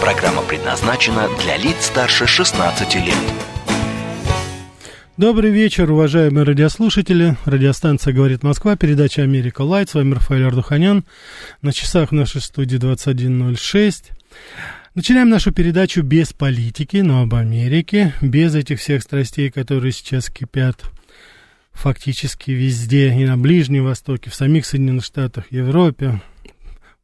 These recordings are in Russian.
Программа предназначена для лиц старше 16 лет. Добрый вечер, уважаемые радиослушатели. Радиостанция «Говорит Москва», передача «Америка Лайт». С вами Рафаэль Ардуханян. На часах в нашей студии 21.06. Начинаем нашу передачу без политики, но об Америке, без этих всех страстей, которые сейчас кипят фактически везде, и на Ближнем Востоке, в самих Соединенных Штатах, Европе,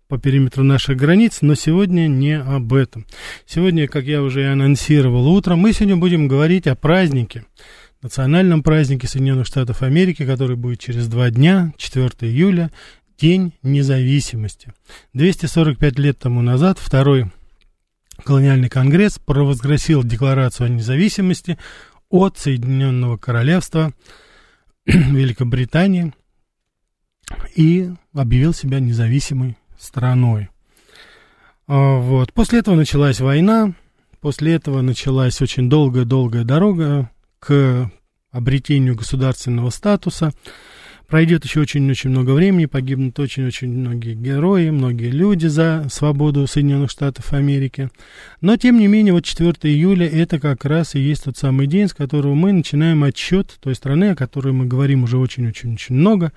по периметру наших границ, но сегодня не об этом. Сегодня, как я уже и анонсировал утром, мы сегодня будем говорить о празднике, национальном празднике Соединенных Штатов Америки, который будет через два дня, 4 июля, День независимости. 245 лет тому назад второй колониальный конгресс провозгласил Декларацию о независимости от Соединенного Королевства Великобритании и объявил себя независимой страной. А, вот. После этого началась война, после этого началась очень долгая-долгая дорога к обретению государственного статуса. Пройдет еще очень-очень много времени, погибнут очень-очень многие герои, многие люди за свободу Соединенных Штатов Америки. Но, тем не менее, вот 4 июля это как раз и есть тот самый день, с которого мы начинаем отчет той страны, о которой мы говорим уже очень-очень-очень много.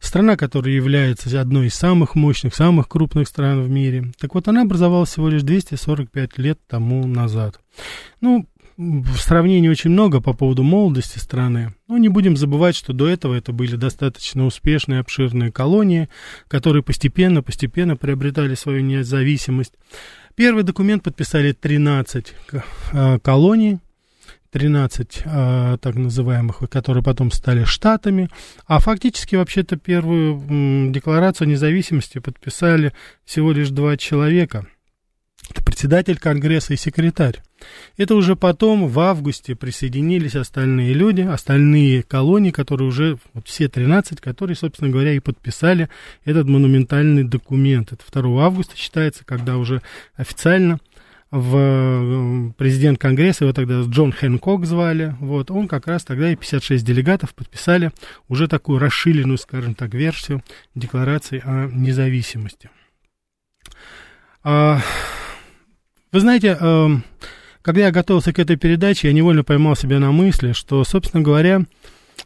Страна, которая является одной из самых мощных, самых крупных стран в мире. Так вот, она образовалась всего лишь 245 лет тому назад. Ну, в сравнении очень много по поводу молодости страны. Но не будем забывать, что до этого это были достаточно успешные, обширные колонии, которые постепенно-постепенно приобретали свою независимость. Первый документ подписали 13 э, колоний, 13 э, так называемых, которые потом стали штатами, а фактически вообще-то первую декларацию независимости подписали всего лишь два человека – председатель Конгресса и секретарь. Это уже потом, в августе, присоединились остальные люди, остальные колонии, которые уже, вот все 13, которые, собственно говоря, и подписали этот монументальный документ. Это 2 августа считается, когда уже официально в э, президент Конгресса, его тогда Джон Хэнкок звали, вот, он как раз тогда и 56 делегатов подписали уже такую расширенную, скажем так, версию Декларации о независимости. А, вы знаете, эм, когда я готовился к этой передаче, я невольно поймал себя на мысли, что, собственно говоря,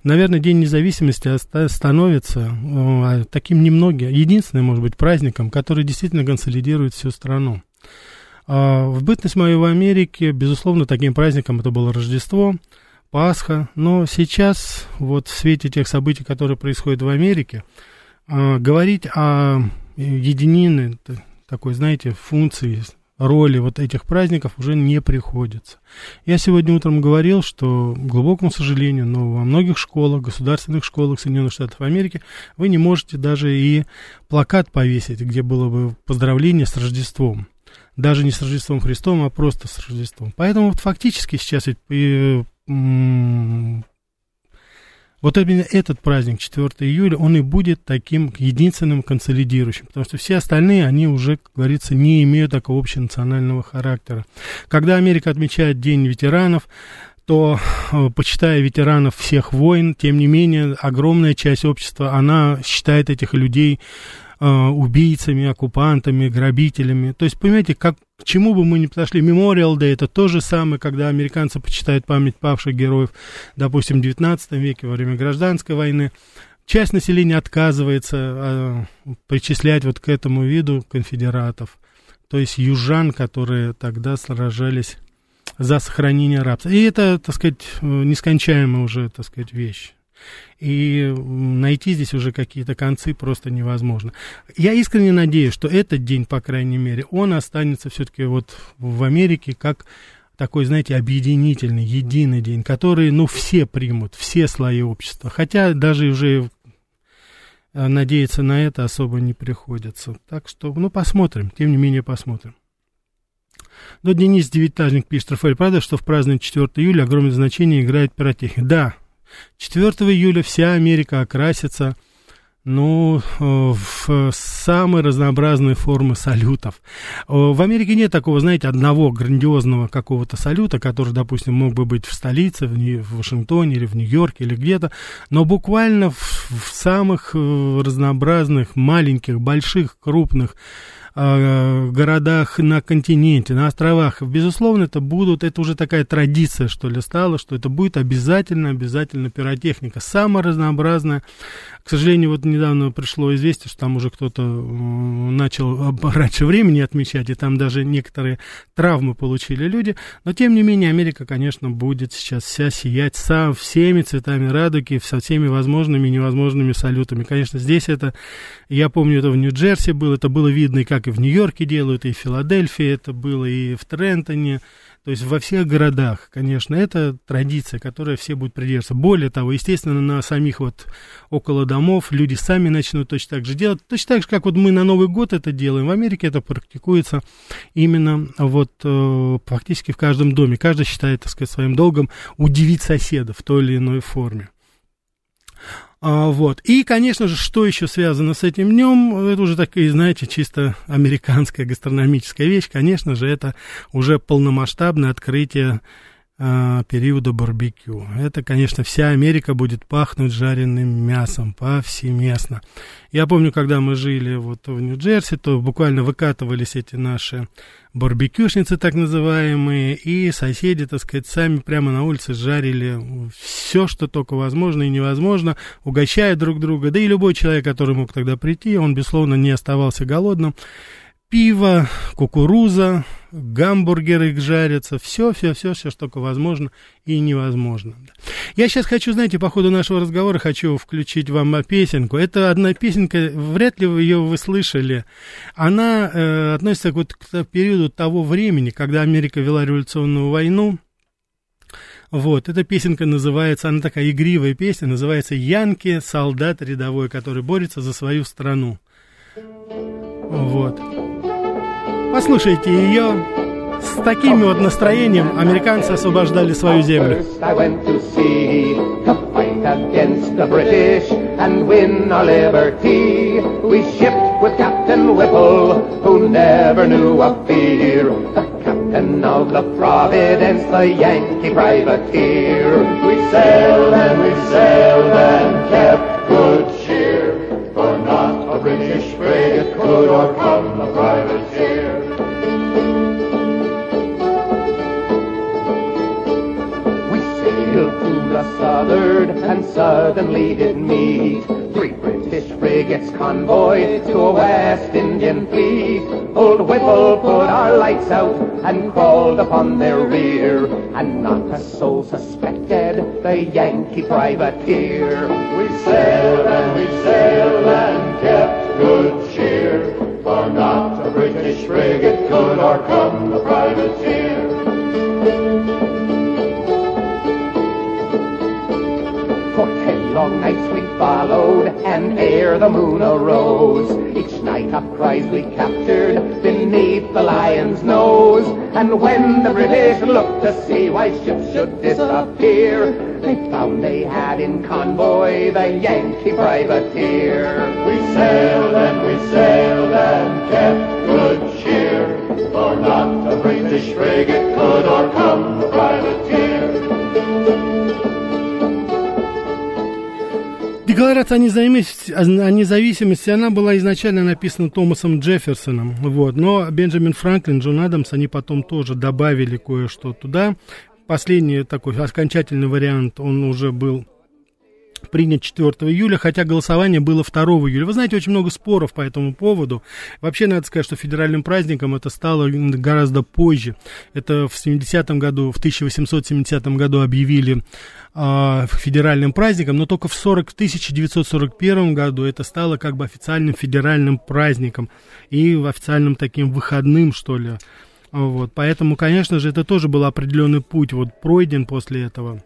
наверное, День независимости становится э, таким немногим, единственным, может быть, праздником, который действительно консолидирует всю страну. А, в бытность мою в Америке, безусловно, таким праздником это было Рождество, Пасха, но сейчас, вот в свете тех событий, которые происходят в Америке, э, говорить о единине такой, знаете, функции роли вот этих праздников уже не приходится. Я сегодня утром говорил, что, к глубокому сожалению, но во многих школах, государственных школах Соединенных Штатов Америки вы не можете даже и плакат повесить, где было бы поздравление с Рождеством. Даже не с Рождеством Христом, а просто с Рождеством. Поэтому вот фактически сейчас э, вот именно этот праздник, 4 июля, он и будет таким единственным консолидирующим, потому что все остальные, они уже, как говорится, не имеют такого общенационального характера. Когда Америка отмечает День ветеранов, то, э, почитая ветеранов всех войн, тем не менее, огромная часть общества, она считает этих людей э, убийцами, оккупантами, грабителями. То есть, понимаете, как, к чему бы мы ни подошли, Memorial Day это то же самое, когда американцы почитают память павших героев, допустим, в 19 веке, во время гражданской войны. Часть населения отказывается э, причислять вот к этому виду конфедератов, то есть южан, которые тогда сражались за сохранение рабства. И это, так сказать, э, нескончаемая уже, так сказать, вещь и найти здесь уже какие-то концы просто невозможно. Я искренне надеюсь, что этот день, по крайней мере, он останется все-таки вот в Америке как такой, знаете, объединительный, единый день, который, ну, все примут, все слои общества. Хотя даже уже э, надеяться на это особо не приходится. Так что, ну, посмотрим, тем не менее, посмотрим. Но Денис Девятажник пишет, Рафаэль, правда, что в празднование 4 июля огромное значение играет пиротехника? Да, 4 июля вся Америка окрасится ну, э, в самые разнообразные формы салютов. Э, в Америке нет такого, знаете, одного грандиозного какого-то салюта, который, допустим, мог бы быть в столице, в Вашингтоне или в Нью-Йорке или где-то, но буквально в, самых э, разнообразных, маленьких, больших, крупных э, городах на континенте, на островах, безусловно, это будут, это уже такая традиция, что ли, стала, что это будет обязательно, обязательно пиротехника, самая разнообразная. К сожалению, вот недавно пришло известие, что там уже кто-то начал раньше времени отмечать, и там даже некоторые травмы получили люди, но тем не менее Америка, конечно, будет сейчас вся сиять со всеми цветами радуги, со всеми возможными и невозможными салютами. Конечно, здесь это, я помню, это в Нью-Джерси было, это было видно и как как и в Нью-Йорке делают, и в Филадельфии это было, и в Трентоне, то есть во всех городах, конечно, это традиция, которая все будут придерживаться. Более того, естественно, на самих вот около домов люди сами начнут точно так же делать, точно так же, как вот мы на Новый год это делаем. В Америке это практикуется именно вот э, фактически в каждом доме. Каждый считает, так сказать, своим долгом удивить соседа в той или иной форме. А, вот. И, конечно же, что еще связано с этим днем, это уже такая, знаете, чисто американская гастрономическая вещь, конечно же, это уже полномасштабное открытие а, периода барбекю. Это, конечно, вся Америка будет пахнуть жареным мясом повсеместно. Я помню, когда мы жили вот в Нью-Джерси, то буквально выкатывались эти наши барбекюшницы, так называемые, и соседи, так сказать, сами прямо на улице жарили все, что только возможно и невозможно, угощая друг друга. Да и любой человек, который мог тогда прийти, он, безусловно, не оставался голодным пиво, кукуруза, гамбургеры жарятся, все, все, все, все, что только возможно и невозможно. Я сейчас хочу, знаете, по ходу нашего разговора хочу включить вам песенку. Это одна песенка, вряд ли вы ее вы слышали. Она э, относится вот к периоду того времени, когда Америка вела революционную войну. Вот, эта песенка называется, она такая игривая песня, называется «Янки, солдат рядовой, который борется за свою страну». Вот. Послушайте ее. С таким вот настроением американцы освобождали свою землю. against the British and win our liberty. We shipped with Captain Whipple, who never knew a fear. The captain of the Providence, the Yankee privateer. We sailed and we sailed and kept good cheer, for not a British frigate could overcome and suddenly did meet three British frigates convoy to a West Indian fleet. Old Whipple put our lights out and crawled upon their rear, and not a soul suspected the Yankee privateer. We sailed and we sailed and kept good cheer, for not a British frigate could o'ercome the privateer. Long nights we followed, and ere the moon arose, each night a prize we captured beneath the lion's nose. And when the British looked to see why ships should disappear, they found they had in convoy the Yankee privateer. We sailed and we sailed and kept good cheer, for not a British frigate could o'ercome the privateer. Декларация о независимости, о независимости, она была изначально написана Томасом Джефферсоном, вот, но Бенджамин Франклин, Джон Адамс, они потом тоже добавили кое-что туда. Последний такой окончательный вариант, он уже был принят 4 июля, хотя голосование было 2 июля. Вы знаете, очень много споров по этому поводу. Вообще, надо сказать, что федеральным праздником это стало гораздо позже. Это в 70-м году, в 1870 году объявили э, федеральным праздником, но только в 40, 1941 году это стало как бы официальным федеральным праздником и официальным таким выходным, что ли. Вот, поэтому, конечно же, это тоже был определенный путь вот пройден после этого.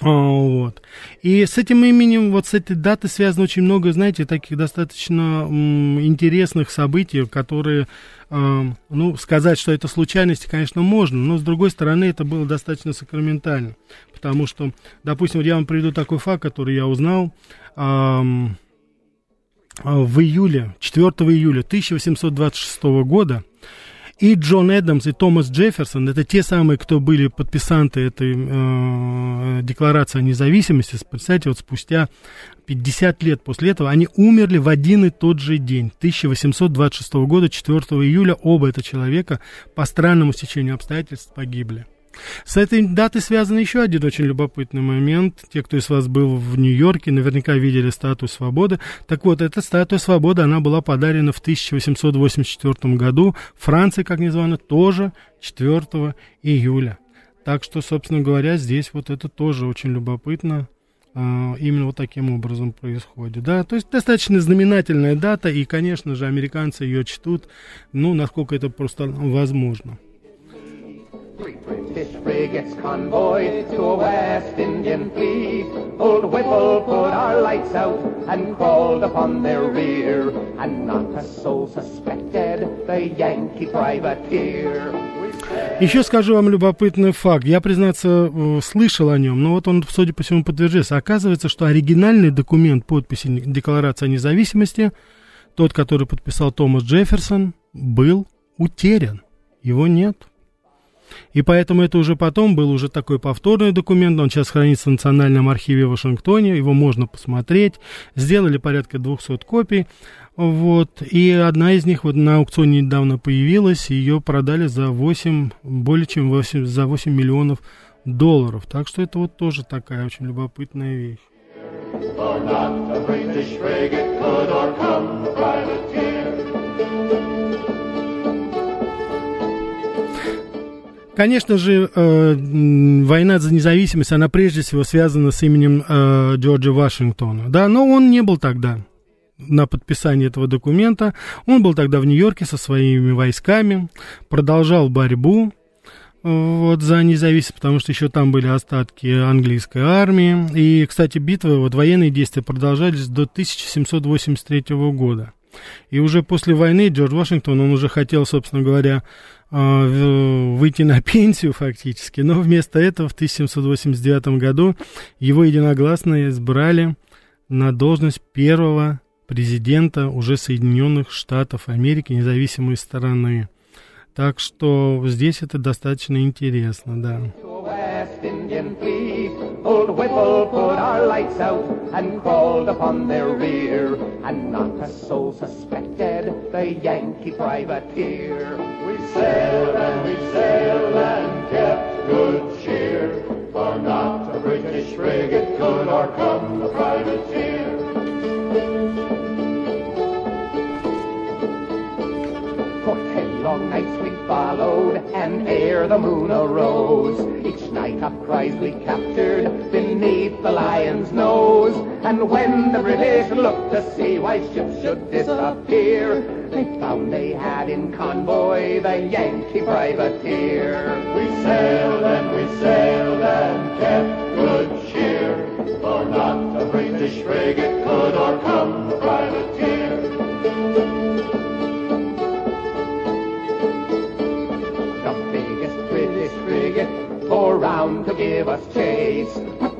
А, вот. И с этим именем, вот с этой датой связано очень много, знаете, таких достаточно м, интересных событий, которые, э, ну, сказать, что это случайности, конечно, можно, но, с другой стороны, это было достаточно сакраментально. Потому что, допустим, вот я вам приведу такой факт, который я узнал. Э, в июле, 4 июля 1826 года и Джон Эдамс, и Томас Джефферсон, это те самые, кто были подписанты этой э, декларации о независимости. Представьте, вот спустя 50 лет после этого они умерли в один и тот же день, 1826 года, 4 июля. Оба это человека по странному стечению обстоятельств погибли. С этой датой связан еще один очень любопытный момент. Те, кто из вас был в Нью-Йорке, наверняка видели статую свободы. Так вот, эта статуя свободы, она была подарена в 1884 году. Франции, как ни звано, тоже 4 июля. Так что, собственно говоря, здесь вот это тоже очень любопытно. Uh, именно вот таким образом происходит. Да? То есть достаточно знаменательная дата, и, конечно же, американцы ее чтут, ну, насколько это просто возможно. Three British frigates convoy to a West Indian fleet. Old Whipple put our lights out and crawled upon their rear, and not a soul suspected the Yankee privateer. Еще скажу вам любопытный факт. Я, признаться, э, слышал о нем, но вот он, судя по всему, подтверждается. Оказывается, что оригинальный документ подписи Декларации о независимости, тот, который подписал Томас Джефферсон, был утерян. Его нет. И поэтому это уже потом был уже такой повторный документ, он сейчас хранится в Национальном архиве в Вашингтоне, его можно посмотреть. Сделали порядка 200 копий. Вот, и одна из них вот на аукционе недавно появилась, ее продали за 8, более чем 8, за 8 миллионов долларов. Так что это вот тоже такая очень любопытная вещь. Конечно же, э, война за независимость, она прежде всего связана с именем э, Джорджа Вашингтона. Да, но он не был тогда на подписании этого документа. Он был тогда в Нью-Йорке со своими войсками, продолжал борьбу вот, за независимость, потому что еще там были остатки английской армии. И, кстати, битвы, вот военные действия продолжались до 1783 года. И уже после войны Джордж Вашингтон, он уже хотел, собственно говоря, а, выйти на пенсию фактически, но вместо этого в 1789 году его единогласно избрали на должность первого президента уже Соединенных Штатов Америки, независимой страны. Так что здесь это достаточно интересно, да. Old Whipple put our lights out and crawled upon their rear, and not a soul suspected the Yankee privateer. We sailed and we sailed and kept good cheer, for not a British frigate could o'ercome the privateer. Long nights we followed, and ere the moon arose, each night up cries we captured beneath the lion's nose. And when the British looked to see why ships should disappear, they found they had in convoy the Yankee privateer. We sailed and we sailed and kept good cheer, for not a British frigate could o'ercome the privateer. Frigate bore round to give us chase.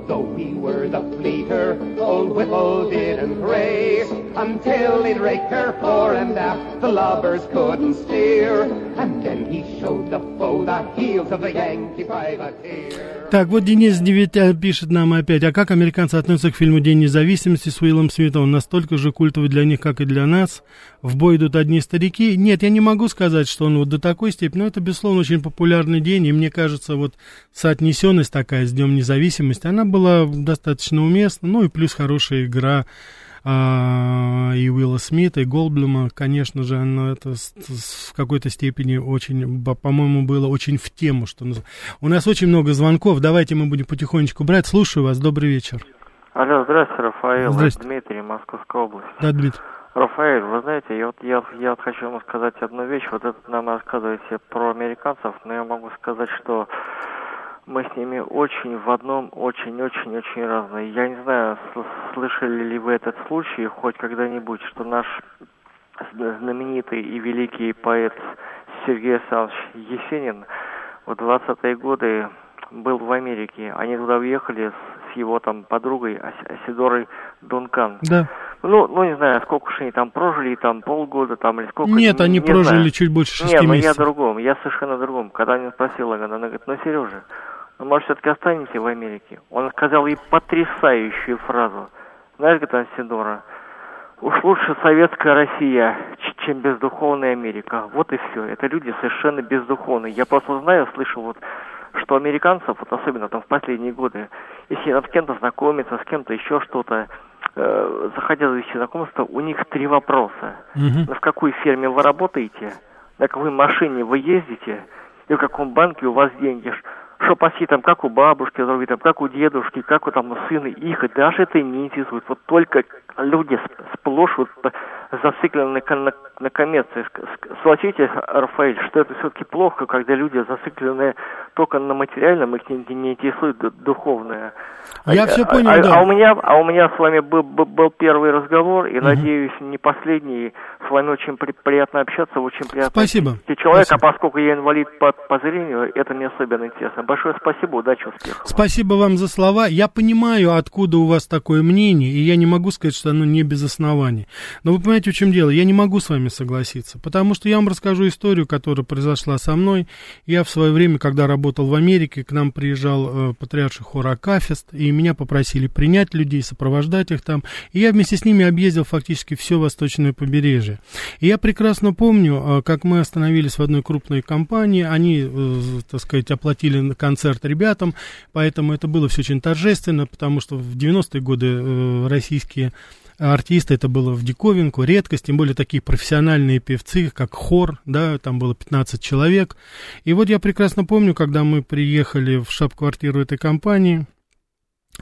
Though we were the fleeter, old Whipple didn't race until he'd raked her fore and aft. The lubbers couldn't steer, and then he showed the Так, вот Денис Девятя пишет нам опять, а как американцы относятся к фильму «День независимости» с Уиллом Смитом? Настолько же культовый для них, как и для нас. В бой идут одни старики. Нет, я не могу сказать, что он вот до такой степени, но это, безусловно, очень популярный день, и мне кажется, вот соотнесенность такая с Днем независимости, она была достаточно уместна, ну и плюс хорошая игра а, и Уилла Смита, и Голблюма, конечно же, оно это с, с, в какой-то степени очень, по-моему, было очень в тему. Что У нас очень много звонков, давайте мы будем потихонечку брать. Слушаю вас, добрый вечер. Алло, здравствуйте, Рафаэл, здравствуйте. Дмитрий, Московская область. Да, Дмитрий. Рафаэль, вы знаете, я вот, я, я вот хочу вам сказать одну вещь. Вот это нам рассказываете про американцев, но я могу сказать, что мы с ними очень в одном, очень-очень-очень разные. Я не знаю, слышали ли вы этот случай хоть когда-нибудь, что наш знаменитый и великий поэт Сергей Александрович Есенин в 20-е годы был в Америке. Они туда уехали с, с его там подругой Асидорой Дункан. Да. Ну, ну, не знаю, сколько уж они там прожили, там полгода, там, или сколько. Нет, не, они не прожили знаю. чуть больше шести Нет, месяцев. Нет, я другом, я совершенно другом. Когда она спросила, она говорит, ну, Сережа, ну, может, все-таки останемся в Америке? Он сказал ей потрясающую фразу. Знаешь, говорит Асидора, уж лучше советская Россия, чем бездуховная Америка. Вот и все. Это люди совершенно бездуховные. Я просто знаю, слышал вот что американцев, вот особенно там в последние годы, если с кем-то знакомиться, с кем-то еще что-то, э, заходя в знакомства, у них три вопроса. Угу. В какой ферме вы работаете, на какой машине вы ездите, и в каком банке у вас деньги. Что паси там, как у бабушки, там, как у дедушки, как у там сына их, даже это не интересует. Вот только люди сплошь вот зациклены на, на, на коммерции. Согласитесь, Рафаэль, что это все-таки плохо, когда люди зациклены только на материальном, их не, не интересует духовное. Я а, все понял, а, да. А у меня, а у меня с вами был, был первый разговор, и, угу. надеюсь, не последний. С вами очень при, приятно общаться, очень приятно. Спасибо. Человек, спасибо. а поскольку я инвалид по, по зрению, это мне особенно интересно. Большое спасибо, удачи, успехов. Спасибо вам за слова. Я понимаю, откуда у вас такое мнение, и я не могу сказать, что оно не без оснований. Но вы понимаете, в чем дело? Я не могу с вами согласиться, потому что я вам расскажу историю, которая произошла со мной. Я в свое время, когда работал в Америке, к нам приезжал э, патриарший хор Акафист, и меня попросили принять людей, сопровождать их там. И я вместе с ними объездил фактически все восточное побережье. И я прекрасно помню, э, как мы остановились в одной крупной компании, они, э, так сказать, оплатили концерт ребятам, поэтому это было все очень торжественно, потому что в 90-е годы э, российские артисты, это было в диковинку, редкость, тем более такие профессиональные певцы, как хор, да, там было 15 человек. И вот я прекрасно помню, когда мы приехали в штаб-квартиру этой компании,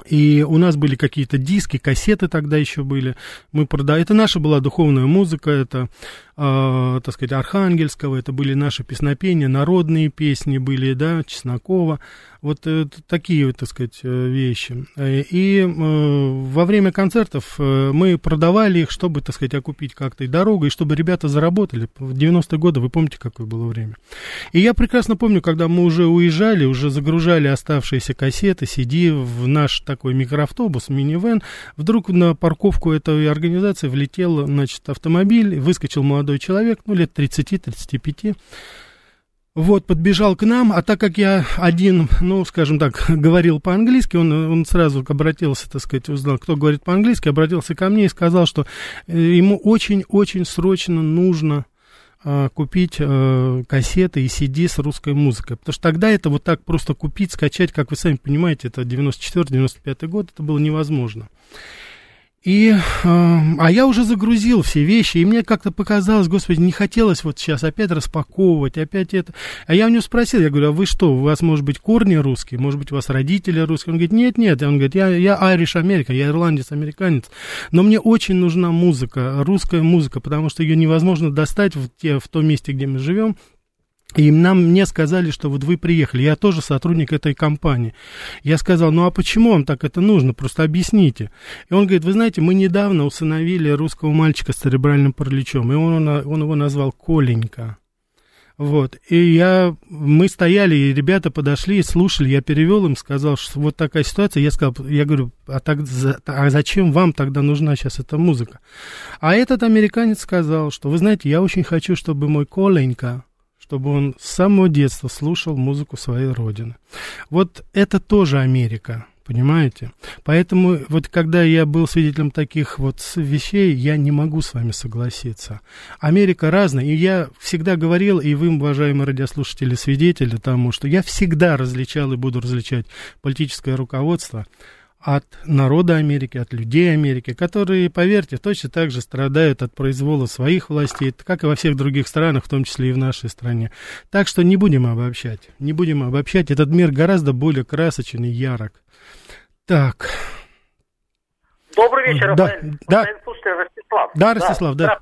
и у нас были какие-то диски, кассеты тогда еще были. Мы продали. Это наша была духовная музыка, это э, так сказать, Архангельского, это были наши песнопения, народные песни были, да, Чеснокова, вот э, такие, так сказать, э, вещи. И э, во время концертов э, мы продавали их, чтобы, так сказать, окупить как-то и дорогу, и чтобы ребята заработали. В 90-е годы, вы помните, какое было время. И я прекрасно помню, когда мы уже уезжали, уже загружали оставшиеся кассеты, CD в наш такой микроавтобус, минивэн, вдруг на парковку этой организации влетел, значит, автомобиль, выскочил молодой молодой человек, ну, лет 30-35, вот, подбежал к нам, а так как я один, ну, скажем так, говорил по-английски, он, он сразу обратился, так сказать, узнал, кто говорит по-английски, обратился ко мне и сказал, что э, ему очень-очень срочно нужно э, купить э, кассеты и CD с русской музыкой. Потому что тогда это вот так просто купить, скачать, как вы сами понимаете, это 94-95 год, это было невозможно. И, э, а я уже загрузил все вещи, и мне как-то показалось, господи, не хотелось вот сейчас опять распаковывать, опять это. А я у него спросил, я говорю, а вы что, у вас, может быть, корни русские, может быть, у вас родители русские? Он говорит, нет, нет, он говорит, я, я Irish American, я ирландец-американец, но мне очень нужна музыка, русская музыка, потому что ее невозможно достать в, те, в том месте, где мы живем, и нам, мне сказали, что вот вы приехали, я тоже сотрудник этой компании. Я сказал, ну а почему вам так это нужно, просто объясните. И он говорит, вы знаете, мы недавно усыновили русского мальчика с церебральным параличом, и он, он его назвал Коленька. Вот, и я, мы стояли, и ребята подошли и слушали, я перевел им, сказал, что вот такая ситуация, я сказал, я говорю, а, так, а зачем вам тогда нужна сейчас эта музыка? А этот американец сказал, что, вы знаете, я очень хочу, чтобы мой Коленька, чтобы он с самого детства слушал музыку своей родины. Вот это тоже Америка, понимаете? Поэтому вот когда я был свидетелем таких вот вещей, я не могу с вами согласиться. Америка разная, и я всегда говорил, и вы, уважаемые радиослушатели, свидетели тому, что я всегда различал и буду различать политическое руководство от народа Америки, от людей Америки, которые, поверьте, точно так же страдают от произвола своих властей, как и во всех других странах, в том числе и в нашей стране. Так что не будем обобщать, не будем обобщать. Этот мир гораздо более красочен и ярок. Так. Добрый вечер, да, Рафаэль. да. Ростислав. Да, Ростислав, да. да.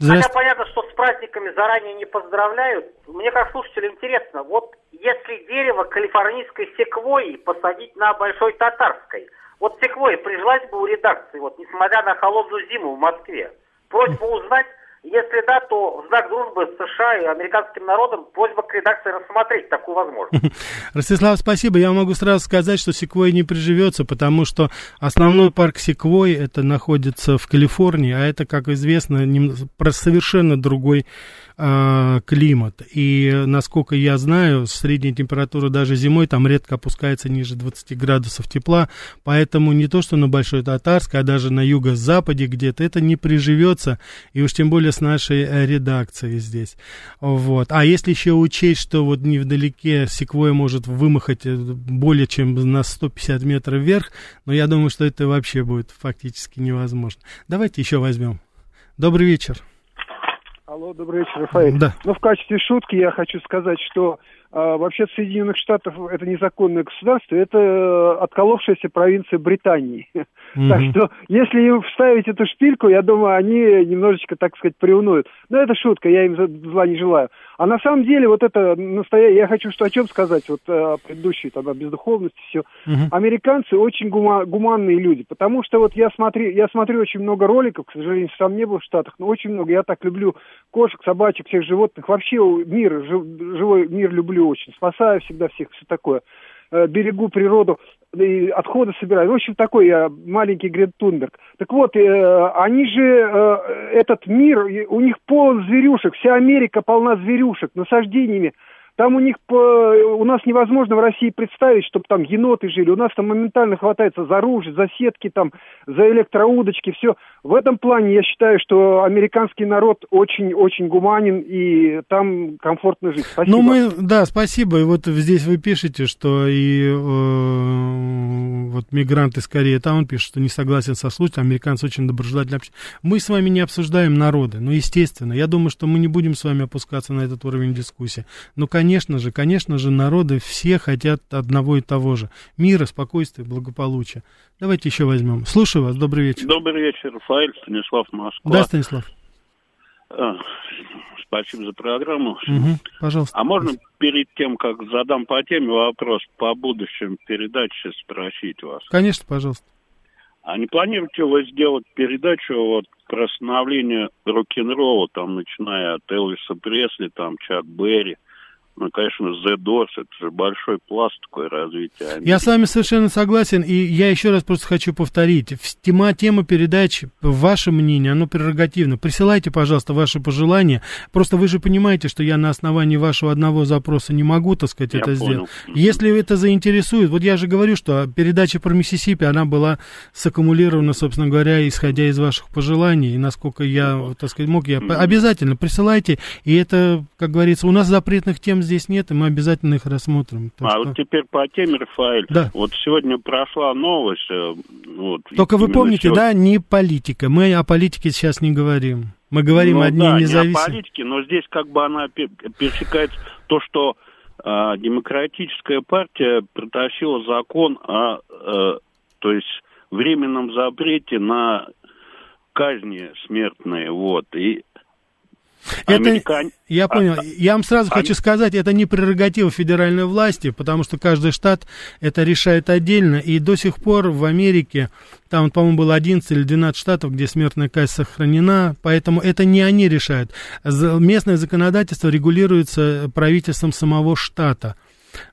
Хотя понятно, что с праздниками заранее не поздравляют. Мне как слушателю интересно, вот если дерево калифорнийской секвойи посадить на Большой Татарской, вот секвойя прижилась бы у редакции, вот несмотря на холодную зиму в Москве. Просьба узнать, если да, то в знак дружбы с США и американским народом просьба к редакции рассмотреть такую возможность. Ростислав, спасибо. Я могу сразу сказать, что секвой не приживется, потому что основной парк секвой это находится в Калифорнии, а это, как известно, совершенно другой э, климат. И, насколько я знаю, средняя температура даже зимой там редко опускается ниже 20 градусов тепла, поэтому не то, что на Большой Татарской, а даже на юго-западе где-то это не приживется, и уж тем более с нашей э, редакцией здесь. Вот. А если еще учесть, что вот невдалеке секвоя может вымахать э, более чем на 150 метров вверх, но я думаю, что это вообще будет фактически невозможно. Давайте еще возьмем. Добрый вечер. Алло, добрый вечер, Рафаэль. Да. Ну, в качестве шутки я хочу сказать, что вообще Соединенных Штатов это незаконное государство, это э, отколовшаяся провинция Британии. Mm-hmm. Так что, если им вставить эту шпильку, я думаю, они немножечко, так сказать, приунуют. Но это шутка, я им зла не желаю. А на самом деле, вот это настоящее, я хочу что о чем сказать, вот о предыдущей, там, о бездуховности, все. Mm-hmm. Американцы очень гума- гуманные люди, потому что вот я смотрю, я смотрю очень много роликов, к сожалению, сам не был в Штатах, но очень много, я так люблю кошек, собачек, всех животных, вообще мир, живой мир люблю очень, спасаю всегда всех, все такое. Э, берегу природу, и отходы собираю. В общем, такой я маленький Грет Тунберг. Так вот, э, они же, э, этот мир, у них полон зверюшек, вся Америка полна зверюшек, насаждениями. Там у них, по, у нас невозможно в России представить, чтобы там еноты жили. У нас там моментально хватается за ружья, за сетки, там, за электроудочки, все. В этом плане я считаю, что американский народ очень-очень гуманен, и там комфортно жить. Спасибо. Ну, мы, да, спасибо. И вот здесь вы пишете, что и э, вот мигранты скорее, там он пишет, что не согласен со случаем, американцы очень доброжелательны. Мы с вами не обсуждаем народы, ну, естественно. Я думаю, что мы не будем с вами опускаться на этот уровень дискуссии. Ну, конечно, конечно же, конечно же, народы все хотят одного и того же. Мира, спокойствия, благополучия. Давайте еще возьмем. Слушаю вас, добрый вечер. Добрый вечер, Рафаэль, Станислав, Москва. Да, Станислав. А, спасибо за программу. Угу, пожалуйста. А можно перед тем, как задам по теме вопрос по будущим передаче спросить вас? Конечно, пожалуйста. А не планируете вы сделать передачу вот про становление рок-н-ролла, там, начиная от Элвиса Пресли, там, Чак Берри, ну, конечно, Doors, это же большой пласт такой развития. Америки. Я с вами совершенно согласен, и я еще раз просто хочу повторить. Тема, тема передачи, ваше мнение, оно прерогативно. Присылайте, пожалуйста, ваши пожелания. Просто вы же понимаете, что я на основании вашего одного запроса не могу, так сказать, я это понял. сделать. Если это заинтересует, вот я же говорю, что передача про Миссисипи, она была саккумулирована, собственно говоря, исходя из ваших пожеланий, и насколько я, так сказать, мог, я обязательно присылайте, и это, как говорится, у нас запретных тем здесь нет, и мы обязательно их рассмотрим. Так а что... вот теперь по теме, Рафаэль. Да. Вот сегодня прошла новость. Э, вот, Только вы помните, сегодня... да, не политика. Мы о политике сейчас не говорим. Мы говорим ну, одни да, независимые. Не о политике, но здесь как бы она пересекается то, что э, демократическая партия протащила закон о, э, то есть временном запрете на казни смертные, вот, и это, Американ... Я понял. А, я вам сразу а... хочу сказать, это не прерогатива федеральной власти, потому что каждый штат это решает отдельно. И до сих пор в Америке, там, по-моему, было 11 или 12 штатов, где смертная казнь сохранена, поэтому это не они решают. Местное законодательство регулируется правительством самого штата.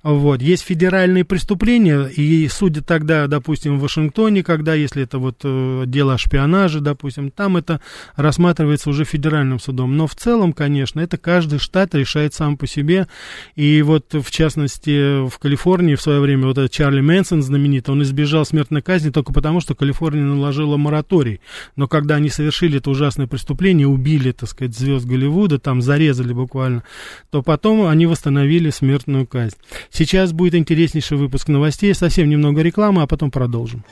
Вот. Есть федеральные преступления, и судят тогда, допустим, в Вашингтоне, когда, если это вот э, дело о шпионаже, допустим, там это рассматривается уже федеральным судом. Но в целом, конечно, это каждый штат решает сам по себе. И вот, в частности, в Калифорнии в свое время вот этот Чарли Мэнсон знаменитый, он избежал смертной казни только потому, что Калифорния наложила мораторий. Но когда они совершили это ужасное преступление, убили, так сказать, звезд Голливуда, там зарезали буквально, то потом они восстановили смертную казнь. Сейчас будет интереснейший выпуск новостей, совсем немного рекламы, а потом продолжим.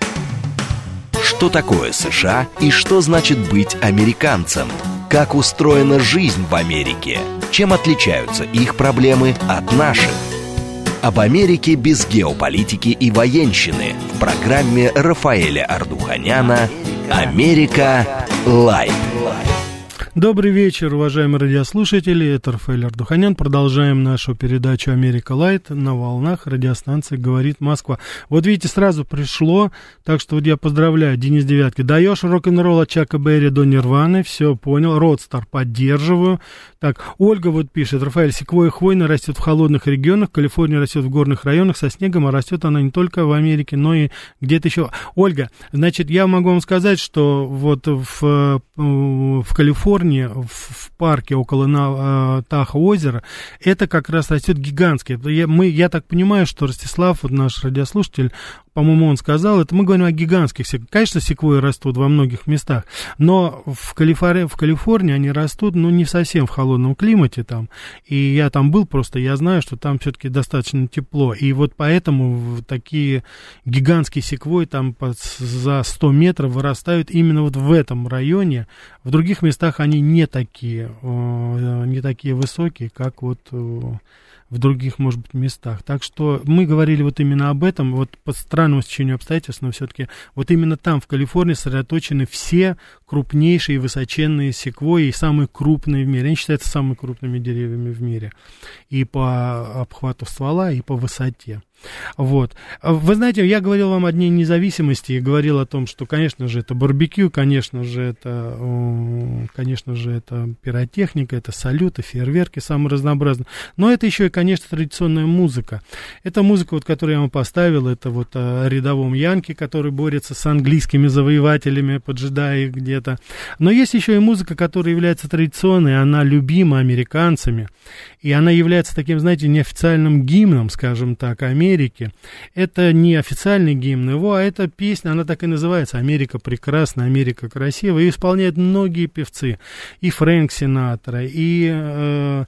Что такое США и что значит быть американцем? Как устроена жизнь в Америке? Чем отличаются их проблемы от наших? Об Америке без геополитики и военщины в программе Рафаэля Ардуханяна «Америка. Light». Добрый вечер, уважаемые радиослушатели. Это Рафаэль Ардуханян. Продолжаем нашу передачу «Америка Light» на волнах радиостанции «Говорит Москва». Вот видите, сразу пришло, так что вот я поздравляю, Денис Девятки. Даешь рок-н-ролл от Чака Берри до Нирваны, все, понял. Родстар поддерживаю. Так, Ольга вот пишет, Рафаэль, секвоя хвойная растет в холодных регионах, Калифорния растет в горных районах со снегом, а растет она не только в Америке, но и где-то еще. Ольга, значит, я могу вам сказать, что вот в, в Калифорнии Калифорнии, в, в парке около на, э, Таха озера, это как раз растет гигантский. Я, мы, я так понимаю, что Ростислав, вот наш радиослушатель, по-моему, он сказал, это мы говорим о гигантских секвоях. Конечно, секвои растут во многих местах, но в, Калифор... в Калифорнии они растут, ну, не совсем в холодном климате там. И я там был просто, я знаю, что там все-таки достаточно тепло. И вот поэтому такие гигантские секвои там под, за 100 метров вырастают именно вот в этом районе. В других местах они не такие, не такие высокие, как вот в других, может быть, местах. Так что мы говорили вот именно об этом, вот по странному стечению обстоятельств, но все-таки вот именно там, в Калифорнии, сосредоточены все крупнейшие высоченные секвои, самые крупные в мире. Они считаются самыми крупными деревьями в мире. И по обхвату ствола, и по высоте. Вот. Вы знаете, я говорил вам о Дне независимости и говорил о том, что, конечно же, это барбекю, конечно же, это, конечно же, это пиротехника, это салюты, фейерверки самые разнообразные. Но это еще и, конечно, традиционная музыка. Это музыка, вот, которую я вам поставил, это вот о рядовом Янке, который борется с английскими завоевателями, поджидая их где-то. Но есть еще и музыка, которая является традиционной, она любима американцами. И она является таким, знаете, неофициальным гимном, скажем так, Америки. Это не официальный гимн его, а эта песня, она так и называется «Америка прекрасна, Америка красива». И исполняют многие певцы. И Фрэнк Синатра, и... Э,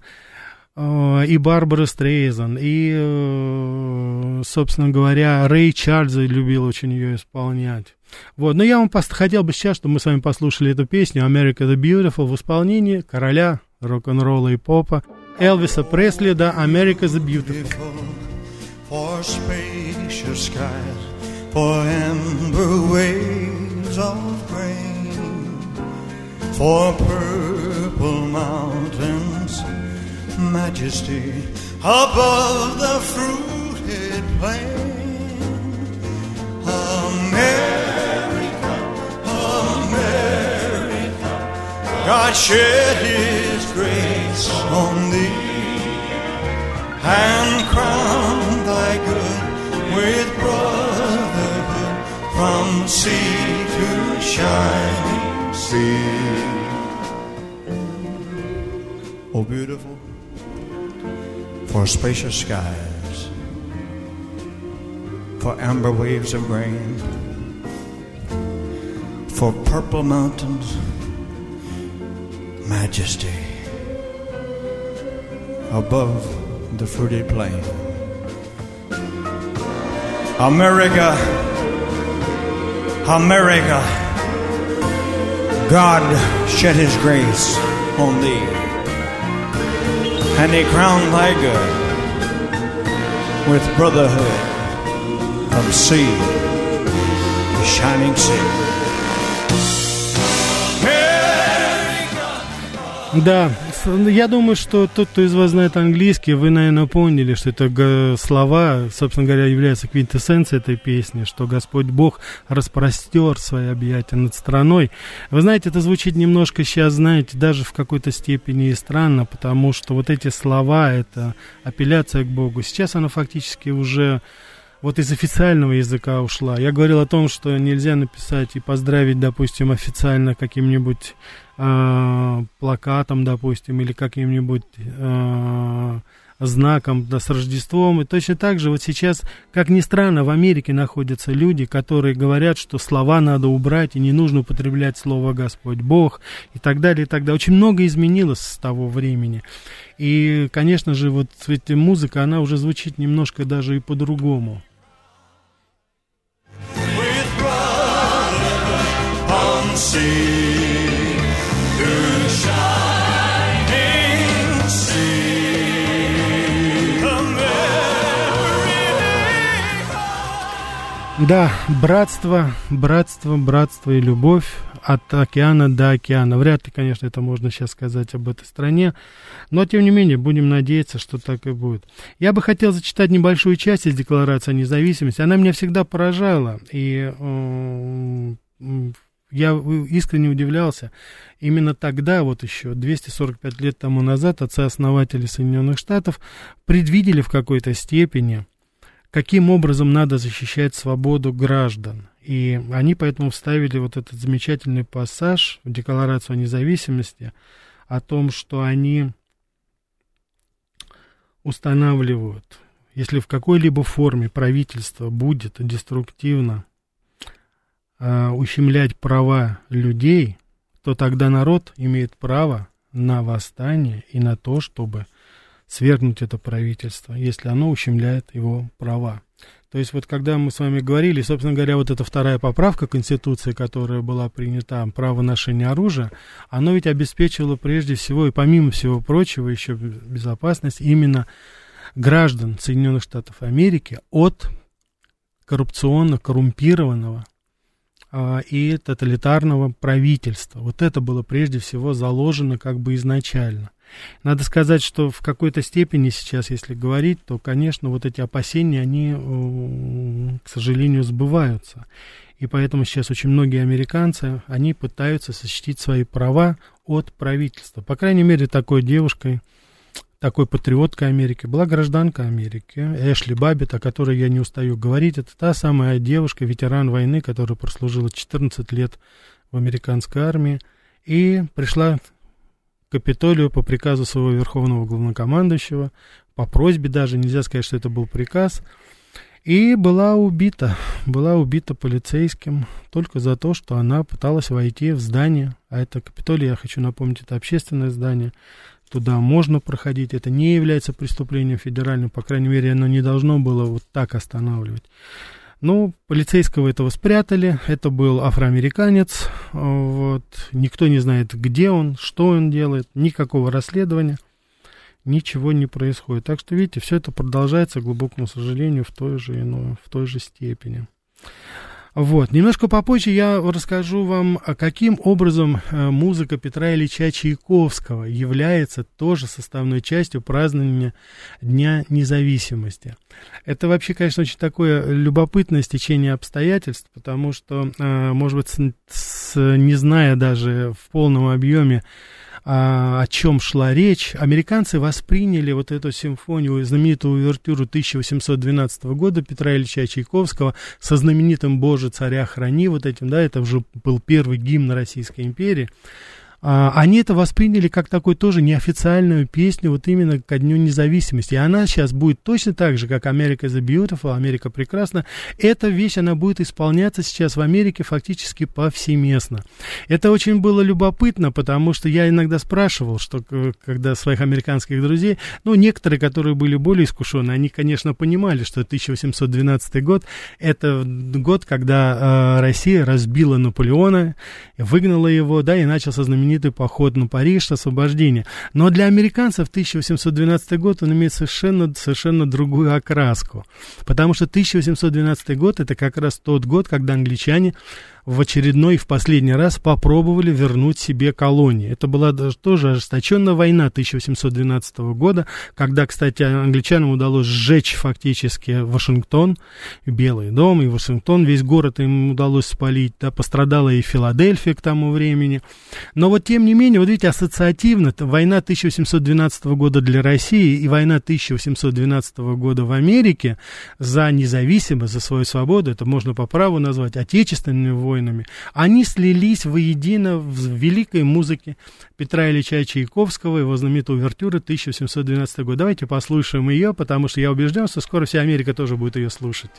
э и Барбара Стрейзан, и, э, собственно говоря, Рэй Чарльз любил очень ее исполнять. Вот, но я вам хотел бы сейчас, чтобы мы с вами послушали эту песню «America the Beautiful» в исполнении короля рок-н-ролла и попа Элвиса Пресли, да, America the Beautiful. For spacious skies, for amber waves of grain, for purple mountains, majesty above the fruited plain. America, America, God shed His grace on thee and crown thy good with brotherhood from sea to shining sea. Oh, beautiful for spacious skies, for amber waves of grain, for purple mountains, majesty above the fruited plain. America, America, God shed his grace on thee, and he crowned thy good with brotherhood from sea to shining sea. Да, я думаю, что тот, кто из вас знает английский, вы, наверное, поняли, что это слова, собственно говоря, являются квинтэссенцией этой песни, что Господь Бог распростер свои объятия над страной. Вы знаете, это звучит немножко сейчас, знаете, даже в какой-то степени и странно, потому что вот эти слова, это апелляция к Богу, сейчас она фактически уже вот из официального языка ушла. Я говорил о том, что нельзя написать и поздравить, допустим, официально каким-нибудь э, плакатом, допустим, или каким-нибудь э, знаком да, с Рождеством. И точно так же вот сейчас, как ни странно, в Америке находятся люди, которые говорят, что слова надо убрать, и не нужно употреблять слово Господь Бог, и так далее, и так далее. Очень много изменилось с того времени. И, конечно же, вот эта музыка, она уже звучит немножко даже и по-другому. Да, братство, братство, братство и любовь, от океана до океана. Вряд ли, конечно, это можно сейчас сказать об этой стране, но, тем не менее, будем надеяться, что так и будет. Я бы хотел зачитать небольшую часть из Декларации о независимости. Она меня всегда поражала, и э, я искренне удивлялся. Именно тогда, вот еще 245 лет тому назад, отцы-основатели Соединенных Штатов предвидели в какой-то степени, каким образом надо защищать свободу граждан. И они поэтому вставили вот этот замечательный пассаж в Декларацию о независимости о том, что они устанавливают, если в какой-либо форме правительство будет деструктивно э, ущемлять права людей, то тогда народ имеет право на восстание и на то, чтобы свергнуть это правительство, если оно ущемляет его права. То есть вот когда мы с вами говорили, собственно говоря, вот эта вторая поправка Конституции, которая была принята, право ношения оружия, оно ведь обеспечивало прежде всего и помимо всего прочего еще безопасность именно граждан Соединенных Штатов Америки от коррупционно коррумпированного и тоталитарного правительства. Вот это было прежде всего заложено как бы изначально. Надо сказать, что в какой-то степени сейчас, если говорить, то, конечно, вот эти опасения, они, к сожалению, сбываются. И поэтому сейчас очень многие американцы, они пытаются защитить свои права от правительства. По крайней мере, такой девушкой, такой патриоткой Америки была гражданка Америки, Эшли Баббит, о которой я не устаю говорить. Это та самая девушка, ветеран войны, которая прослужила 14 лет в американской армии и пришла к Капитолию по приказу своего верховного главнокомандующего, по просьбе даже, нельзя сказать, что это был приказ, и была убита, была убита полицейским только за то, что она пыталась войти в здание, а это Капитолий, я хочу напомнить, это общественное здание, туда можно проходить, это не является преступлением федеральным, по крайней мере, оно не должно было вот так останавливать. Ну, полицейского этого спрятали, это был афроамериканец, вот, никто не знает, где он, что он делает, никакого расследования, ничего не происходит. Так что, видите, все это продолжается, к глубокому сожалению, в той же, ну, в той же степени. Вот. Немножко попозже я расскажу вам, а каким образом э, музыка Петра Ильича Чайковского является тоже составной частью празднования Дня независимости. Это вообще, конечно, очень такое любопытное стечение обстоятельств, потому что, э, может быть, не зная даже в полном объеме о чем шла речь, американцы восприняли вот эту симфонию, знаменитую увертюру 1812 года Петра Ильича Чайковского со знаменитым «Боже, царя храни», вот этим, да, это уже был первый гимн Российской империи, а, они это восприняли как такой тоже неофициальную песню вот именно ко Дню независимости. И она сейчас будет точно так же, как «Америка the Beautiful», «Америка прекрасна». Эта вещь, она будет исполняться сейчас в Америке фактически повсеместно. Это очень было любопытно, потому что я иногда спрашивал, что когда своих американских друзей, ну, некоторые, которые были более искушенные, они, конечно, понимали, что 1812 год – это год, когда э, Россия разбила Наполеона, выгнала его, да, и начался знаменитый знаменитый поход на Париж, освобождение. Но для американцев 1812 год, он имеет совершенно, совершенно другую окраску. Потому что 1812 год, это как раз тот год, когда англичане в очередной, в последний раз попробовали вернуть себе колонии. Это была даже тоже ожесточенная война 1812 года, когда, кстати, англичанам удалось сжечь фактически Вашингтон, Белый дом и Вашингтон, весь город им удалось спалить, да, пострадала и Филадельфия к тому времени. Но вот тем не менее, вот видите, ассоциативно, война 1812 года для России и война 1812 года в Америке за независимость, за свою свободу, это можно по праву назвать отечественными войнами, войнами, они слились воедино в великой музыке Петра Ильича Чайковского, его знаменитой увертюры 1712 года. Давайте послушаем ее, потому что я убежден, что скоро вся Америка тоже будет ее слушать.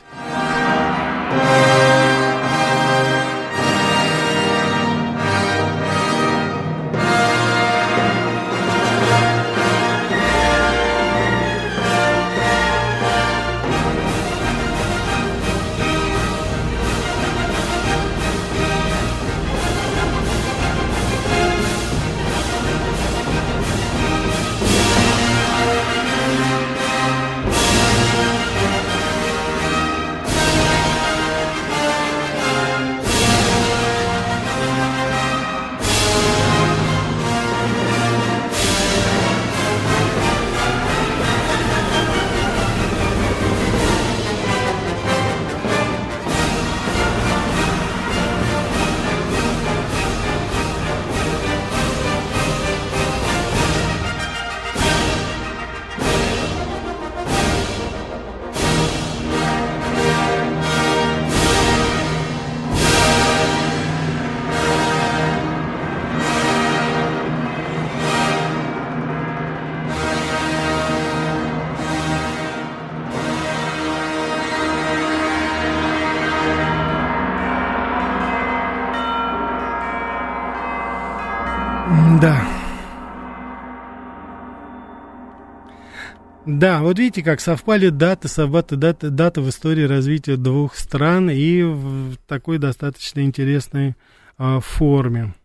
Да. Да, вот видите, как совпали даты, совпали даты, даты в истории развития двух стран и в такой достаточно интересной а, форме.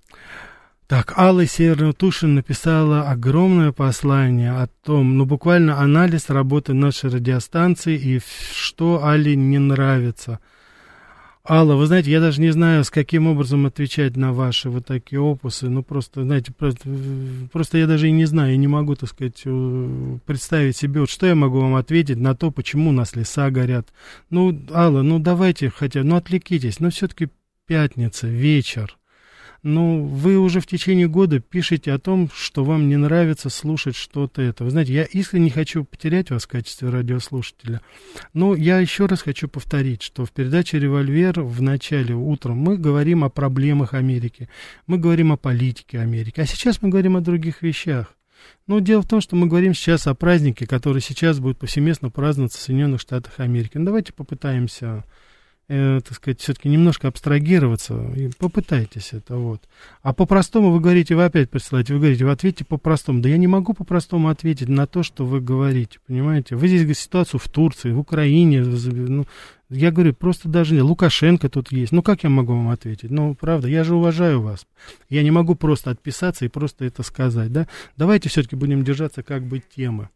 Так, Алла Северно-Тушин написала огромное послание о том, ну, буквально анализ работы нашей радиостанции и что Али не нравится – Алла, вы знаете, я даже не знаю, с каким образом отвечать на ваши вот такие опусы. Ну, просто, знаете, просто, просто я даже и не знаю, и не могу, так сказать, э, представить себе, вот что я могу вам ответить на то, почему у нас леса горят. Ну, Алла, ну давайте хотя, ну отвлекитесь, но все-таки пятница, вечер. Ну, вы уже в течение года пишете о том, что вам не нравится слушать что-то это. Вы знаете, я искренне не хочу потерять вас в качестве радиослушателя. Но я еще раз хочу повторить, что в передаче «Револьвер» в начале утром мы говорим о проблемах Америки, мы говорим о политике Америки, а сейчас мы говорим о других вещах. Но дело в том, что мы говорим сейчас о празднике, который сейчас будет повсеместно праздноваться в Соединенных Штатах Америки. Ну, давайте попытаемся э, так сказать, все-таки немножко абстрагироваться, и попытайтесь это, вот. А по-простому вы говорите, вы опять присылаете, вы говорите, вы ответьте по-простому. Да я не могу по-простому ответить на то, что вы говорите, понимаете? Вы здесь ситуацию в Турции, в Украине, ну, я говорю, просто даже Лукашенко тут есть. Ну, как я могу вам ответить? Ну, правда, я же уважаю вас. Я не могу просто отписаться и просто это сказать, да? Давайте все-таки будем держаться как бы темы.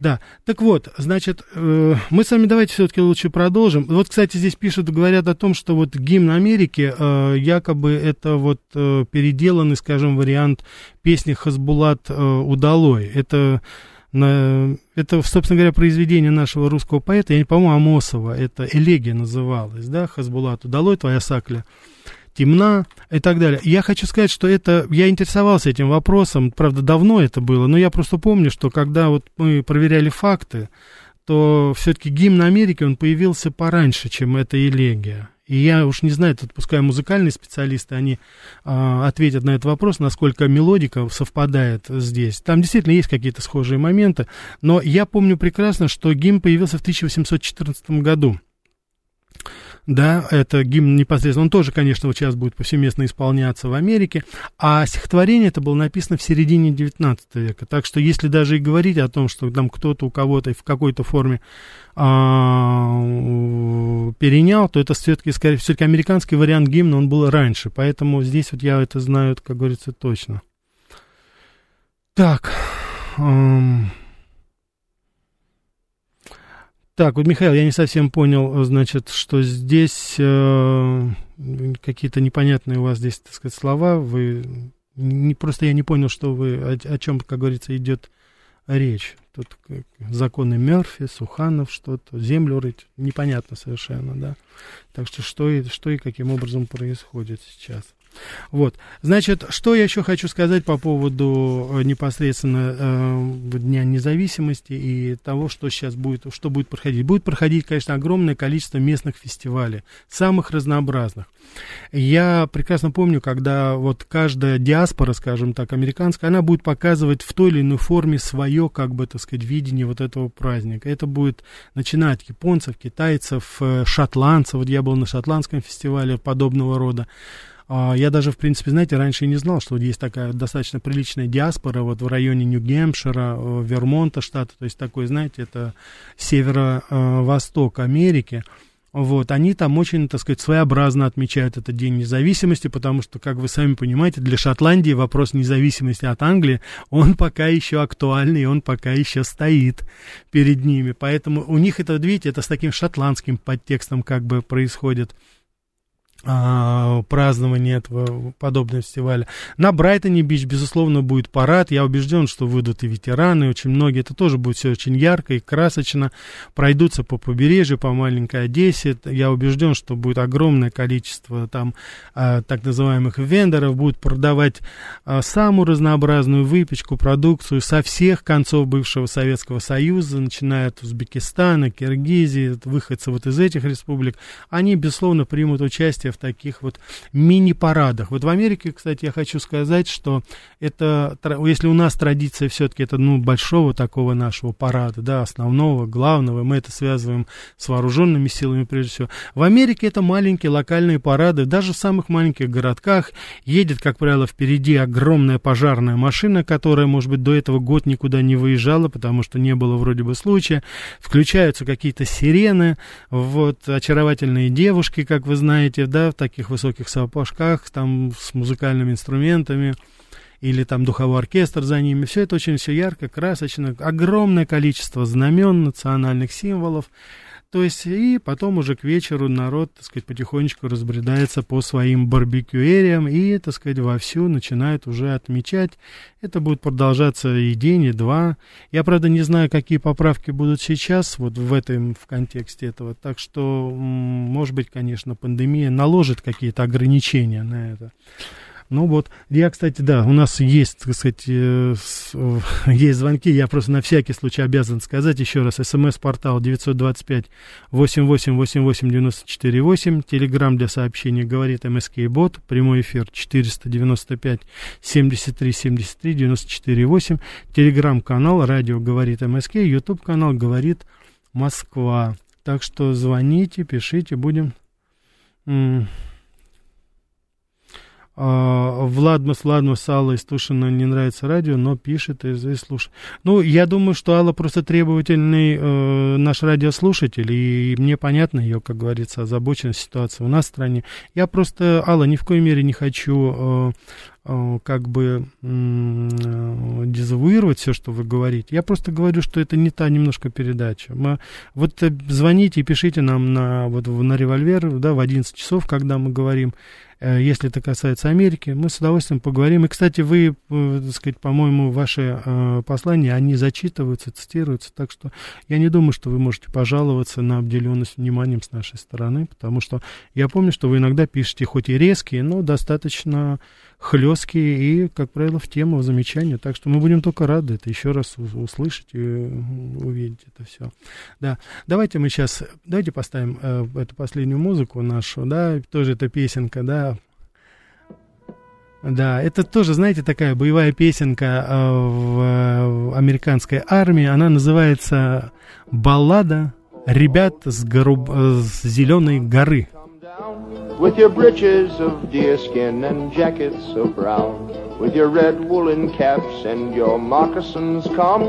Да, так вот, значит, э, мы с вами давайте все-таки лучше продолжим. Вот, кстати, здесь пишут, говорят о том, что вот гимн Америки, э, якобы это вот э, переделанный, скажем, вариант песни Хасбулат э, Удалой. Это это, собственно говоря, произведение нашего русского поэта, я не помню, Амосова, это элегия называлась, да, Хазбулату, долой твоя сакля, темна и так далее. Я хочу сказать, что это, я интересовался этим вопросом, правда, давно это было, но я просто помню, что когда вот мы проверяли факты, то все-таки гимн Америки, он появился пораньше, чем эта элегия. И я уж не знаю, тут пускай музыкальные специалисты, они а, ответят на этот вопрос, насколько мелодика совпадает здесь. Там действительно есть какие-то схожие моменты, но я помню прекрасно, что гимн появился в 1814 году да, это гимн непосредственно, он тоже, конечно, вот сейчас будет повсеместно исполняться в Америке, а стихотворение это было написано в середине 19 века, так что если даже и говорить о том, что там кто-то у кого-то в какой-то форме а, перенял, то это все-таки, скорее все-таки американский вариант гимна, он был раньше, поэтому здесь вот я это знаю, как говорится, точно. Так, эм... Так, вот, Михаил, я не совсем понял, значит, что здесь э, какие-то непонятные у вас здесь, так сказать, слова. Вы не просто я не понял, что вы о, о чем, как говорится, идет речь. Тут законы Мерфи, Суханов, что-то, землю рыть, непонятно совершенно, да. Так что что и, что и каким образом происходит сейчас. Вот. Значит, что я еще хочу сказать по поводу э, непосредственно э, Дня независимости и того, что сейчас будет, что будет проходить. Будет проходить, конечно, огромное количество местных фестивалей, самых разнообразных. Я прекрасно помню, когда вот каждая диаспора, скажем так, американская, она будет показывать в той или иной форме свое, как бы, так сказать, видение вот этого праздника. Это будет начиная от японцев, китайцев, э, шотландцев. Вот я был на шотландском фестивале подобного рода. А, я даже, в принципе, знаете, раньше и не знал, что есть такая достаточно приличная диаспора вот в районе Нью-Гемпшира, э, Вермонта штата, то есть такой, знаете, это северо-восток Америки. Вот, они там очень, так сказать, своеобразно отмечают этот День независимости, потому что, как вы сами понимаете, для Шотландии вопрос независимости от Англии, он пока еще актуальный, он пока еще стоит перед ними. Поэтому у них это, видите, это с таким шотландским подтекстом как бы происходит празднование этого подобного фестиваля. На Брайтоне Бич, безусловно, будет парад. Я убежден, что выйдут и ветераны, очень многие. Это тоже будет все очень ярко и красочно. Пройдутся по побережью, по маленькой Одессе. Я убежден, что будет огромное количество там а, так называемых вендоров. Будут продавать а, самую разнообразную выпечку, продукцию со всех концов бывшего Советского Союза, начиная от Узбекистана, Киргизии, выходцы вот из этих республик. Они, безусловно, примут участие в таких вот мини-парадах. Вот в Америке, кстати, я хочу сказать, что это, если у нас традиция все-таки это, ну, большого такого нашего парада, да, основного, главного, мы это связываем с вооруженными силами прежде всего. В Америке это маленькие локальные парады, даже в самых маленьких городках едет, как правило, впереди огромная пожарная машина, которая, может быть, до этого год никуда не выезжала, потому что не было вроде бы случая. Включаются какие-то сирены, вот, очаровательные девушки, как вы знаете, да, в таких высоких сапожках, там, с музыкальными инструментами, или там духовой оркестр за ними. Все это очень все ярко, красочно, огромное количество знамен, национальных символов. То есть, и потом уже к вечеру народ, так сказать, потихонечку разбредается по своим барбекюэриям и, так сказать, вовсю начинает уже отмечать. Это будет продолжаться и день, и два. Я, правда, не знаю, какие поправки будут сейчас, вот в этом, в контексте этого. Так что, может быть, конечно, пандемия наложит какие-то ограничения на это. Ну вот, я, кстати, да, у нас есть, так сказать, э, э, есть звонки, я просто на всякий случай обязан сказать еще раз. СМС-портал 925 8888 94 8, телеграмм для сообщений говорит МСК Бот, прямой эфир 495 73 73 94 8, телеграм-канал радио говорит МСК, ютуб канал говорит Москва. Так что звоните, пишите, будем... Владмас, Владмас, Алла из Тушина не нравится радио, но пишет и, и слушает. Ну, я думаю, что Алла просто требовательный э, наш радиослушатель, и мне понятно ее, как говорится, озабоченность ситуации у нас в стране. Я просто, Алла, ни в коей мере не хочу э, э, как бы э, дезавуировать все, что вы говорите. Я просто говорю, что это не та немножко передача. Мы, вот э, звоните и пишите нам на, вот, на револьвер да, в 11 часов, когда мы говорим если это касается Америки, мы с удовольствием поговорим. И, кстати, вы, э, так сказать, по-моему, ваши э, послания, они зачитываются, цитируются, так что я не думаю, что вы можете пожаловаться на обделенность вниманием с нашей стороны, потому что я помню, что вы иногда пишете хоть и резкие, но достаточно хлесткие и, как правило, в тему, в замечания. Так что мы будем только рады это еще раз услышать и увидеть это все. Да, давайте мы сейчас, давайте поставим э, эту последнюю музыку нашу, да, тоже эта песенка, да, да, это тоже, знаете, такая боевая песенка э, в, в американской армии. Она называется «Баллада ребят с, горуб... с зеленой горы». With your breeches of deerskin and jackets of brown, with your red woolen caps and your moccasins, come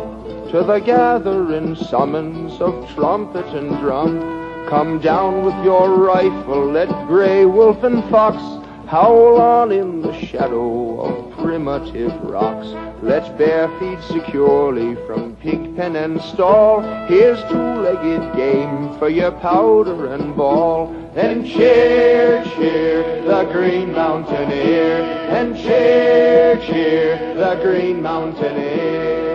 to the gathering summons of trumpet and drum. Come down with your rifle, let gray wolf and fox howl on in the shadow of primitive rocks. Let's bear feed securely from pig pen and stall. Here's two-legged game for your powder and ball. And cheer, cheer the Green Mountaineer. And cheer, cheer the Green Mountaineer.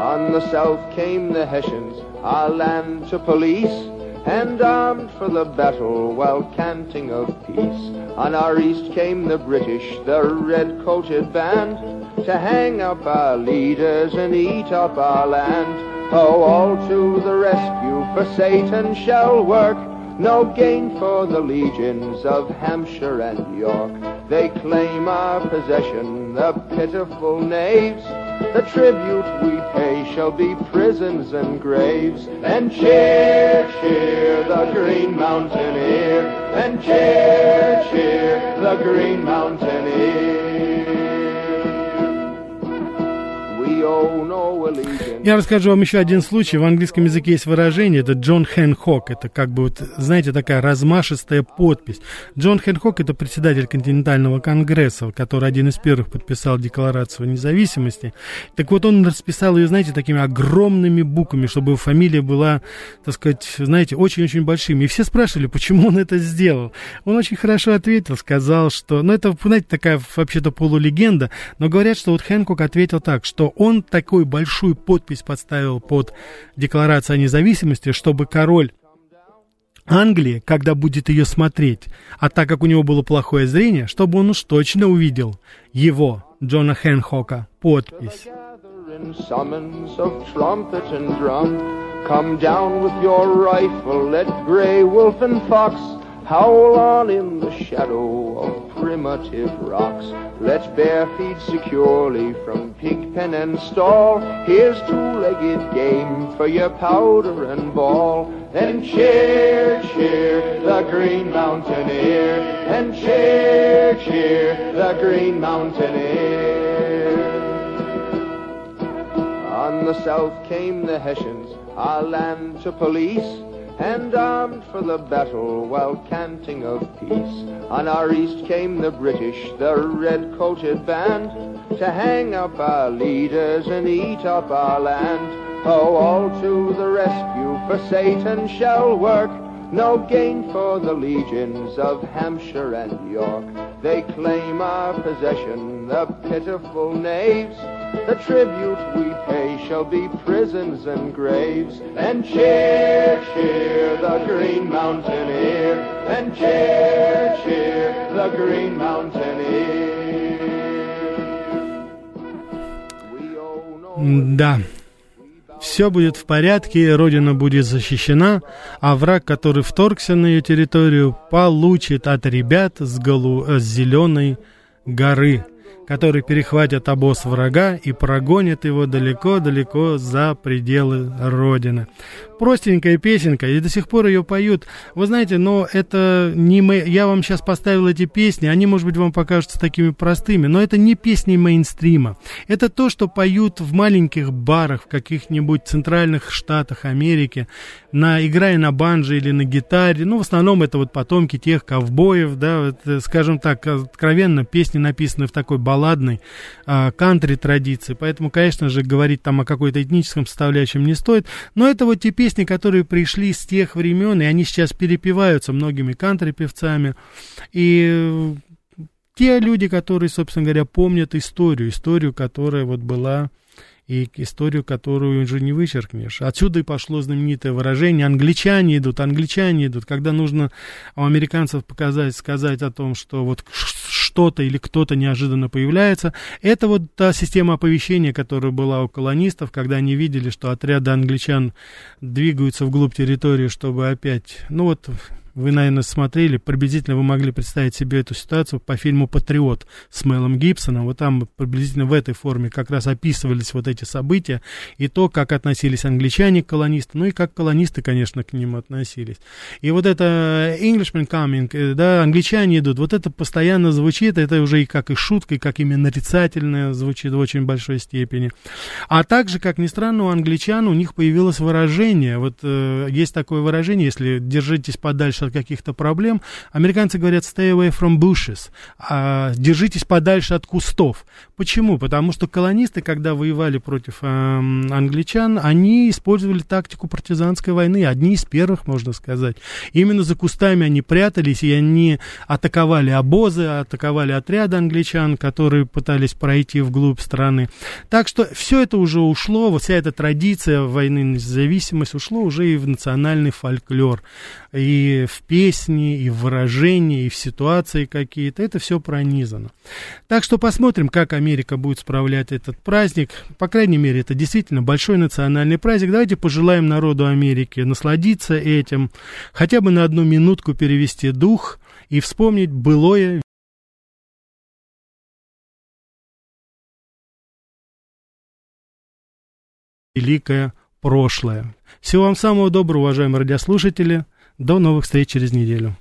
On the south came the Hessians, our land to police and armed for the battle while canting of peace. On our east came the British, the red-coated band, to hang up our leaders and eat up our land. Oh, all to the rescue, for Satan shall work, no gain for the legions of Hampshire and York. They claim our possession, the pitiful knaves, the tribute we pay shall be prisons and graves. And cheer, cheer the Green Mountaineer. And cheer, cheer the Green Mountaineer. Я расскажу вам еще один случай. В английском языке есть выражение, это Джон Хэнхок. Это как бы, вот, знаете, такая размашистая подпись. Джон Хэнхок это председатель континентального конгресса, который один из первых подписал декларацию независимости. Так вот, он расписал ее, знаете, такими огромными буквами, чтобы фамилия была, так сказать, знаете, очень-очень большими. И все спрашивали, почему он это сделал. Он очень хорошо ответил, сказал, что, ну, это, знаете, такая вообще-то полулегенда, но говорят, что вот Хэнкок ответил так, что он такую большую подпись подставил под декларацию о независимости, чтобы король Англии, когда будет ее смотреть, а так как у него было плохое зрение, чтобы он уж точно увидел его, Джона Хэнхока, подпись. Howl on in the shadow of primitive rocks. Let bear feet securely from pig pen and stall. Here's two-legged game for your powder and ball. And cheer, cheer, the Green Mountaineer. And cheer, cheer, the Green Mountaineer. On the south came the Hessians, our land to police, and armed for the battle while canting of peace. On our east came the British, the red-coated band, to hang up our leaders and eat up our land. Oh, all to the rescue, for Satan shall work. No gain for the legions of Hampshire and York. They claim our possession, the pitiful knaves. The tribute we pay shall be prisons and graves. And cheer, cheer, the Green Mountaineer. And cheer, cheer, the Green Mountaineer. Да. Все будет в порядке, Родина будет защищена, а враг, который вторгся на ее территорию, получит от ребят с, голу... с зеленой горы который перехватит обоз врага и прогонит его далеко-далеко за пределы Родины. Простенькая песенка, и до сих пор ее поют. Вы знаете, но это не мы... Я вам сейчас поставил эти песни, они, может быть, вам покажутся такими простыми, но это не песни мейнстрима. Это то, что поют в маленьких барах в каких-нибудь центральных штатах Америки, на, играя на банже или на гитаре. Ну, в основном это вот потомки тех ковбоев, да, вот, э, скажем так, откровенно, песни написаны в такой балладной а, кантри традиции. Поэтому, конечно же, говорить там о какой-то этническом составляющем не стоит. Но это вот те песни, которые пришли с тех времен, и они сейчас перепеваются многими кантри-певцами. И э, те люди, которые, собственно говоря, помнят историю, историю, которая вот была и историю, которую уже не вычеркнешь. Отсюда и пошло знаменитое выражение «англичане идут, англичане идут», когда нужно у американцев показать, сказать о том, что вот что-то или кто-то неожиданно появляется. Это вот та система оповещения, которая была у колонистов, когда они видели, что отряды англичан двигаются вглубь территории, чтобы опять, ну вот вы, наверное, смотрели, приблизительно вы могли представить себе эту ситуацию по фильму «Патриот» с Мелом Гибсоном. Вот там приблизительно в этой форме как раз описывались вот эти события и то, как относились англичане к колонистам, ну и как колонисты, конечно, к ним относились. И вот это Englishman coming, э, да, англичане идут, вот это постоянно звучит, это уже и как и шутка, и как именно нарицательное звучит в очень большой степени. А также, как ни странно, у англичан у них появилось выражение, вот э, есть такое выражение, если держитесь подальше от каких-то проблем. Американцы говорят stay away from bushes, а, держитесь подальше от кустов. Почему? Потому что колонисты, когда воевали против э, англичан, они использовали тактику партизанской войны, одни из первых, можно сказать. Именно за кустами они прятались, и они атаковали обозы, атаковали отряды англичан, которые пытались пройти вглубь страны. Так что все это уже ушло, вот вся эта традиция войны на независимость ушло уже и в национальный фольклор и в песни, и в выражении, и в ситуации какие-то. Это все пронизано. Так что посмотрим, как Америка будет справлять этот праздник. По крайней мере, это действительно большой национальный праздник. Давайте пожелаем народу Америки насладиться этим, хотя бы на одну минутку перевести дух и вспомнить былое великое прошлое. Всего вам самого доброго, уважаемые радиослушатели. До новых встреч через неделю.